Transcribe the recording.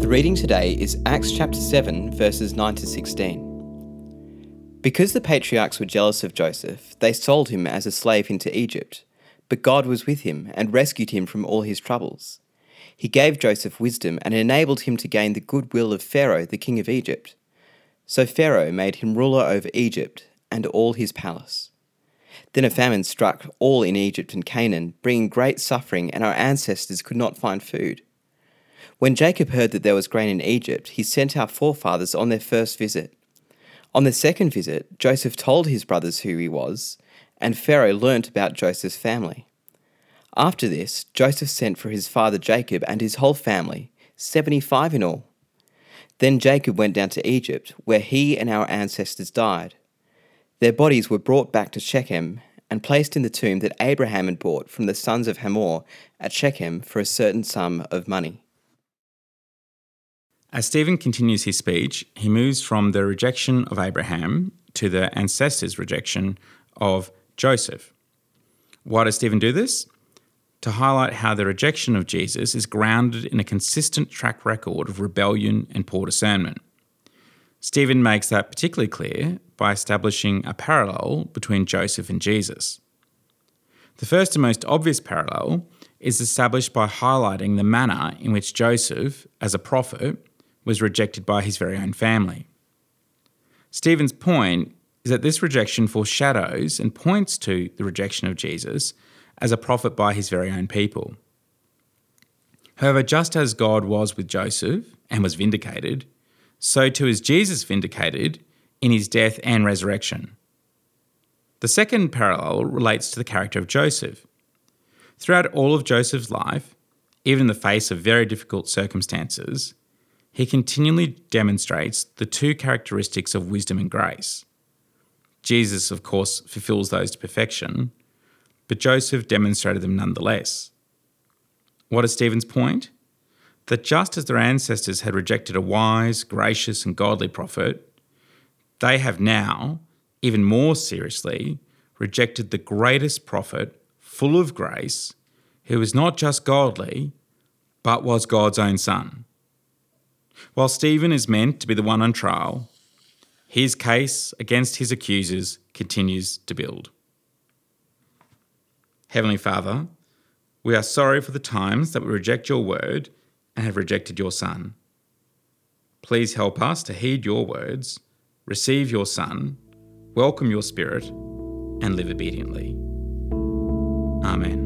The reading today is Acts chapter 7, verses 9 to 16. Because the patriarchs were jealous of Joseph, they sold him as a slave into Egypt. But God was with him and rescued him from all his troubles. He gave Joseph wisdom and enabled him to gain the goodwill of Pharaoh, the king of Egypt. So Pharaoh made him ruler over Egypt and all his palace. Then a famine struck all in Egypt and Canaan, bringing great suffering, and our ancestors could not find food. When Jacob heard that there was grain in Egypt, he sent our forefathers on their first visit. On the second visit, Joseph told his brothers who he was, and Pharaoh learnt about Joseph's family. After this, Joseph sent for his father Jacob and his whole family, seventy five in all. Then Jacob went down to Egypt, where he and our ancestors died. Their bodies were brought back to Shechem and placed in the tomb that Abraham had bought from the sons of Hamor at Shechem for a certain sum of money. As Stephen continues his speech, he moves from the rejection of Abraham to the ancestors' rejection of Joseph. Why does Stephen do this? To highlight how the rejection of Jesus is grounded in a consistent track record of rebellion and poor discernment. Stephen makes that particularly clear by establishing a parallel between Joseph and Jesus. The first and most obvious parallel is established by highlighting the manner in which Joseph, as a prophet, was rejected by his very own family. Stephen's point is that this rejection foreshadows and points to the rejection of Jesus as a prophet by his very own people. However, just as God was with Joseph and was vindicated, so too is Jesus vindicated in his death and resurrection. The second parallel relates to the character of Joseph. Throughout all of Joseph's life, even in the face of very difficult circumstances, he continually demonstrates the two characteristics of wisdom and grace. Jesus, of course, fulfills those to perfection, but Joseph demonstrated them nonetheless. What is Stephen's point? That just as their ancestors had rejected a wise, gracious, and godly prophet, they have now, even more seriously, rejected the greatest prophet, full of grace, who was not just godly, but was God's own son. While Stephen is meant to be the one on trial, his case against his accusers continues to build. Heavenly Father, we are sorry for the times that we reject your word and have rejected your Son. Please help us to heed your words, receive your Son, welcome your Spirit, and live obediently. Amen.